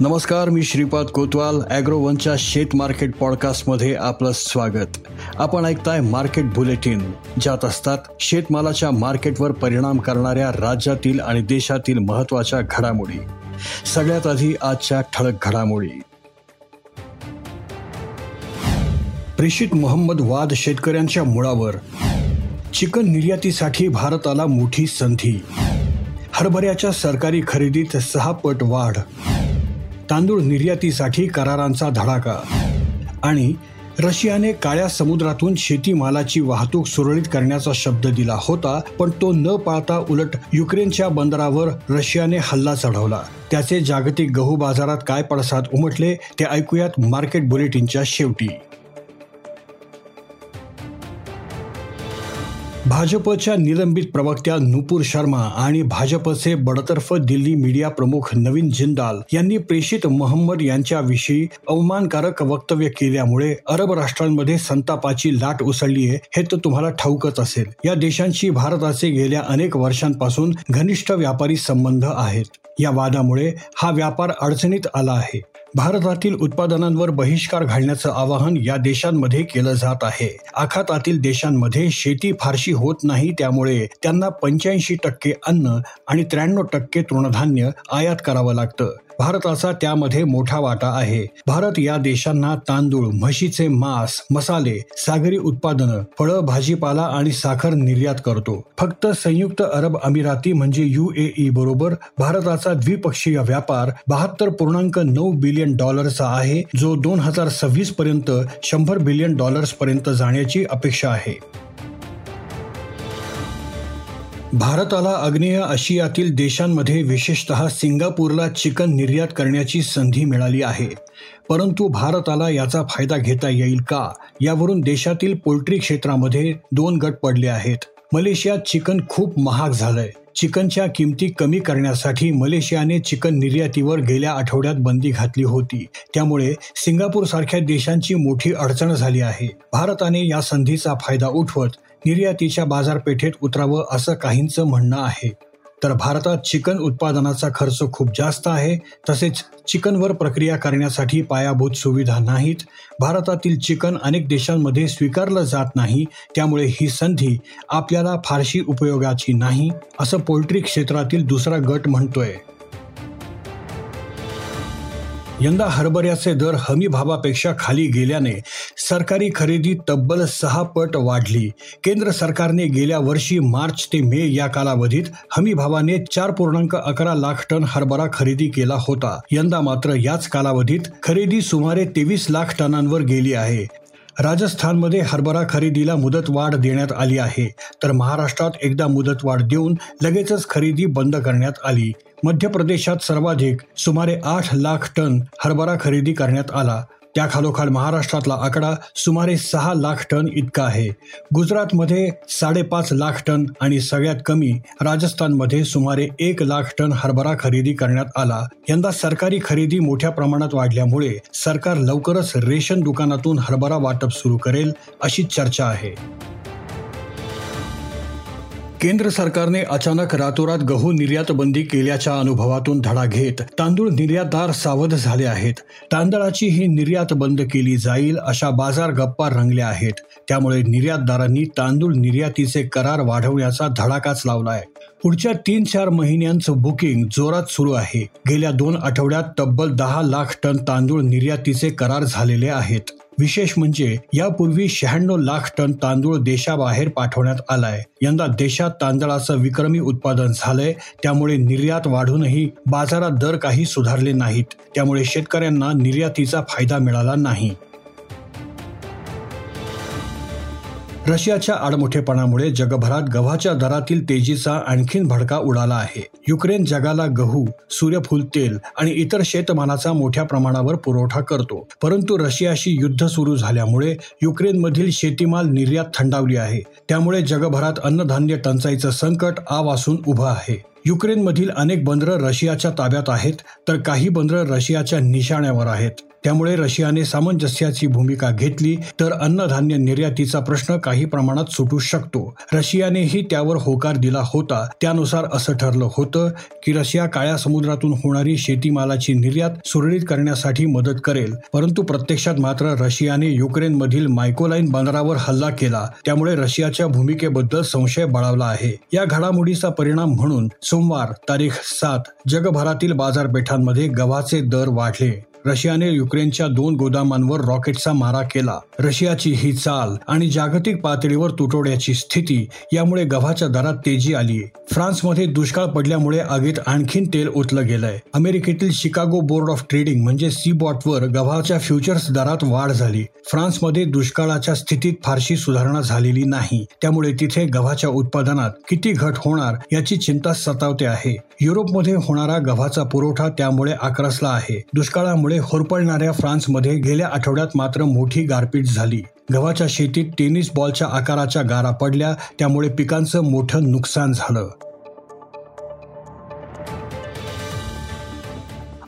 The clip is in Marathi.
नमस्कार मी श्रीपाद कोतवाल ॲग्रोवनच्या शेत मार्केट पॉडकास्टमध्ये आपलं स्वागत. आपण ऐकताय मार्केट बुलेटिन ज्यात असतात शेतमालाच्या मार्केटवर परिणाम करणाऱ्या राज्यातील आणि देशातील महत्त्वाच्या घडामोडी. सगळ्यात आधी आजच्या ठळक घडामोडी. प्रेषित मोहम्मद वाद शेतकऱ्यांच्या मुळावर. चिकन निर्यातीसाठी भारताला मोठी संधी. हरभऱ्याच्या सरकारी खरेदीत सहा पट वाढ. तांदूळ निर्यातीसाठी करारांचा धडाका. आणि रशियाने काळ्या समुद्रातून शेतीमालाची वाहतूक सुरळीत करण्याचा शब्द दिला होता पण तो न पाळता उलट युक्रेनच्या बंदरावर रशियाने हल्ला चढवला. त्याचे जागतिक गहू बाजारात काय पडसाद उमटले ते ऐकूयात मार्केट बुलेटिनच्या शेवटी. भाजपच्या निलंबित प्रवक्त्या नुपूर शर्मा आणि भाजपचे बडतर्फ दिल्ली मीडिया प्रमुख नवीन जिंदाल यांनी प्रेषित मोहम्मद यांच्याविषयी अवमानकारक वक्तव्य केल्यामुळे अरब राष्ट्रांमध्ये संतापाची लाट उसळली आहे हे तर तुम्हाला ठाऊकच असेल. या देशांशी भारताचे गेल्या अनेक वर्षांपासून घनिष्ठ व्यापारी संबंध आहेत. या वादामुळे हा व्यापार अडचणीत आला आहे. भारतातील उत्पादनांवर बहिष्कार घालण्याचं आवाहन या देशांमध्ये केलं जात आहे. आखातातील देशांमध्ये शेती फारशी होत नाही त्यामुळे त्यांना पंच्याऐंशी टक्के अन्न आणि त्र्याण्णव टक्के तृणधान्य आयात करावं लागतं. भारताचा त्यामध्ये मोठा वाटा आहे. भारत या देशांना तांदूळ म्हशीचे मांस मसाले सागरी उत्पादनं फळं भाजीपाला आणि साखर निर्यात करतो. फक्त संयुक्त अरब अमिराती म्हणजे युएई बरोबर भारताचा द्विपक्षीय व्यापार बहात्तर पूर्णांक नऊ बिलियन डॉलरचा आहे जो दोन हजार सव्वीस पर्यंत शंभर बिलियन डॉलर्स पर्यंत जाण्याची अपेक्षा आहे. भारताला आग्नेय आशियातील देशांमध्ये विशेषतः सिंगापूरला चिकन निर्यात करण्याची संधी मिळाली आहे. परंतु भारताला याचा फायदा घेता येईल का? यावरून देशातील पोल्ट्री क्षेत्रामध्ये दोन गट पडले आहेत. मलेशियात चिकन खूप महाग झालंय. चिकनच्या किमती कमी करण्यासाठी मलेशियाने चिकन निर्यातीवर गेल्या आठवड्यात बंदी घातली होती. त्यामुळे सिंगापूर सारख्या देशांची मोठी अडचण झाली आहे. भारताने या संधीचा फायदा उठवत निर्यातीच्या बाजारपेठेत उतरावं असं काहींचं म्हणणं आहे. तर भारतात चिकन उत्पादनाचा खर्च खूप जास्त आहे तसेच चिकनवर प्रक्रिया करण्यासाठी पायाभूत सुविधा नाहीत. भारतातील चिकन अनेक देशांमध्ये स्वीकारलं जात नाही त्यामुळे ही संधी आपल्याला फारशी उपयोगाची नाही असं पोल्ट्री क्षेत्रातील दुसरा गट म्हणतोय. यंदा हरभऱ्याचे दर हमी भावापेक्षा खाली गेल्याने सरकारी खरेदी तब्बल सहा पट वाढली. केंद्र सरकारने गेल्या वर्षी मार्च ते मे या कालावधीत हमीभावाने चार पूर्णांक अकरा लाख टन हरभरा खरेदी केला होता. यंदा मात्र याच कालावधीत खरेदी सुमारे तेवीस लाख टनांवर गेली आहे. राजस्थानमध्ये हरभरा खरेदीला मुदतवाढ देण्यात आली आहे. तर महाराष्ट्रात एकदा मुदतवाढ देऊन लगेचच खरेदी बंद करण्यात आली. मध्य प्रदेशात सर्वाधिक सुमारे आठ लाख टन हरभरा खरेदी करण्यात आला. त्याखालोखाल महाराष्ट्रातला आकडा सुमारे सहा लाख टन इतका आहे. गुजरातमध्ये साडेपाच लाख टन आणि सगळ्यात कमी राजस्थानमध्ये सुमारे एक लाख टन हरभरा खरेदी करण्यात आला. यंदा सरकारी खरेदी मोठ्या प्रमाणात वाढल्यामुळे सरकार लवकरच रेशन दुकानातून हरभरा वाटप सुरू करेल अशी चर्चा आहे. केंद्र सरकारने अचानक रातोरात गहू निर्यात बंदी केल्याच्या अनुभवातून धडा घेत तांदूळ निर्यातदार सावध झाले आहेत. तांदळाची ही निर्यात बंद केली जाईल अशा बाजार गप्पा रंगल्या आहेत. त्यामुळे निर्यातदारांनी तांदूळ निर्यातीचे करार वाढवण्याचा धडाकाच लावलाय. पुढच्या तीन चार महिन्यांचं बुकिंग जोरात सुरू आहे. गेल्या दोन आठवड्यात तब्बल दहा लाख टन तांदूळ निर्यातीचे करार झालेले आहेत. विशेष म्हणजे यापूर्वी शहाण्णव लाख टन तांदूळ देशाबाहेर पाठवण्यात आलाय. यंदा देशात तांदळाचं विक्रमी उत्पादन झालंय. त्यामुळे निर्यात वाढूनही बाजारात दर काही सुधारले नाहीत. त्यामुळे शेतकऱ्यांना निर्यातीचा फायदा मिळाला नाही. रशियाच्या आडमोठेपणामुळे जगभरात गव्हाच्या दरातील तेजीचा आणखीन भडका उडाला आहे. युक्रेन जगाला गहू सूर्यफूल तेल आणि इतर शेतमालाचा मोठ्या प्रमाणावर पुरवठा करतो. परंतु रशियाशी युद्ध सुरू झाल्यामुळे युक्रेनमधील शेतीमाल निर्यात थंडावली आहे. त्यामुळे जगभरात अन्नधान्य टंचाईचं संकट आवासून उभं आहे. युक्रेनमधील अनेक बंदरं रशियाच्या ताब्यात आहेत तर काही बंदरं रशियाच्या निशाण्यावर आहेत. त्यामुळे रशियाने सामंजस्याची भूमिका घेतली तर अन्नधान्य निर्यातीचा प्रश्न काही प्रमाणात सुटू शकतो. रशियानेही त्यावर होकार दिला होता. त्यानुसार असं ठरलं होतं की रशिया काळ्या समुद्रातून होणारी शेतीमालाची निर्यात सुरळीत करण्यासाठी मदत करेल. परंतु प्रत्यक्षात मात्र रशियाने युक्रेनमधील मायकोलाईन बंदरावर हल्ला केला. त्यामुळे रशियाच्या भूमिकेबद्दल संशय बळावला आहे. या घडामोडीचा परिणाम म्हणून सोमवार तारीख सात जगभरातील बाजारपेठांमध्ये गव्हाचे दर वाढले. रशियाने युक्रेनच्या दोन गोदामांवर रॉकेटचा मारा केला. रशियाची ही चाल आणि जागतिक पातळीवर तुटवड्याची स्थिती यामुळे गव्हाच्या दरात तेजी आली. फ्रान्समध्ये दुष्काळ पडल्यामुळे आगीत आणखीन तेल ओतलं गेलंय. अमेरिकेतील शिकागो बोर्ड ऑफ ट्रेडिंग म्हणजे सी बॉटवर गव्हाच्या फ्युचर्स दरात वाढ झाली. फ्रान्समध्ये दुष्काळाच्या स्थितीत फारशी सुधारणा झालेली नाही. त्यामुळे तिथे गव्हाच्या उत्पादनात किती घट होणार याची चिंता सतावते आहे. युरोपमध्ये होणारा गव्हाचा पुरवठा त्यामुळे आक्रसला आहे. दुष्काळामुळे होरपळणाऱ्या फ्रान्समध्ये गेल्या आठवड्यात मात्र मोठी गारपीट झाली. गव्हाच्या शेतीत टेनिस बॉलच्या आकाराच्या गारा पडल्या त्यामुळे पिकांचं मोठं नुकसान झालं.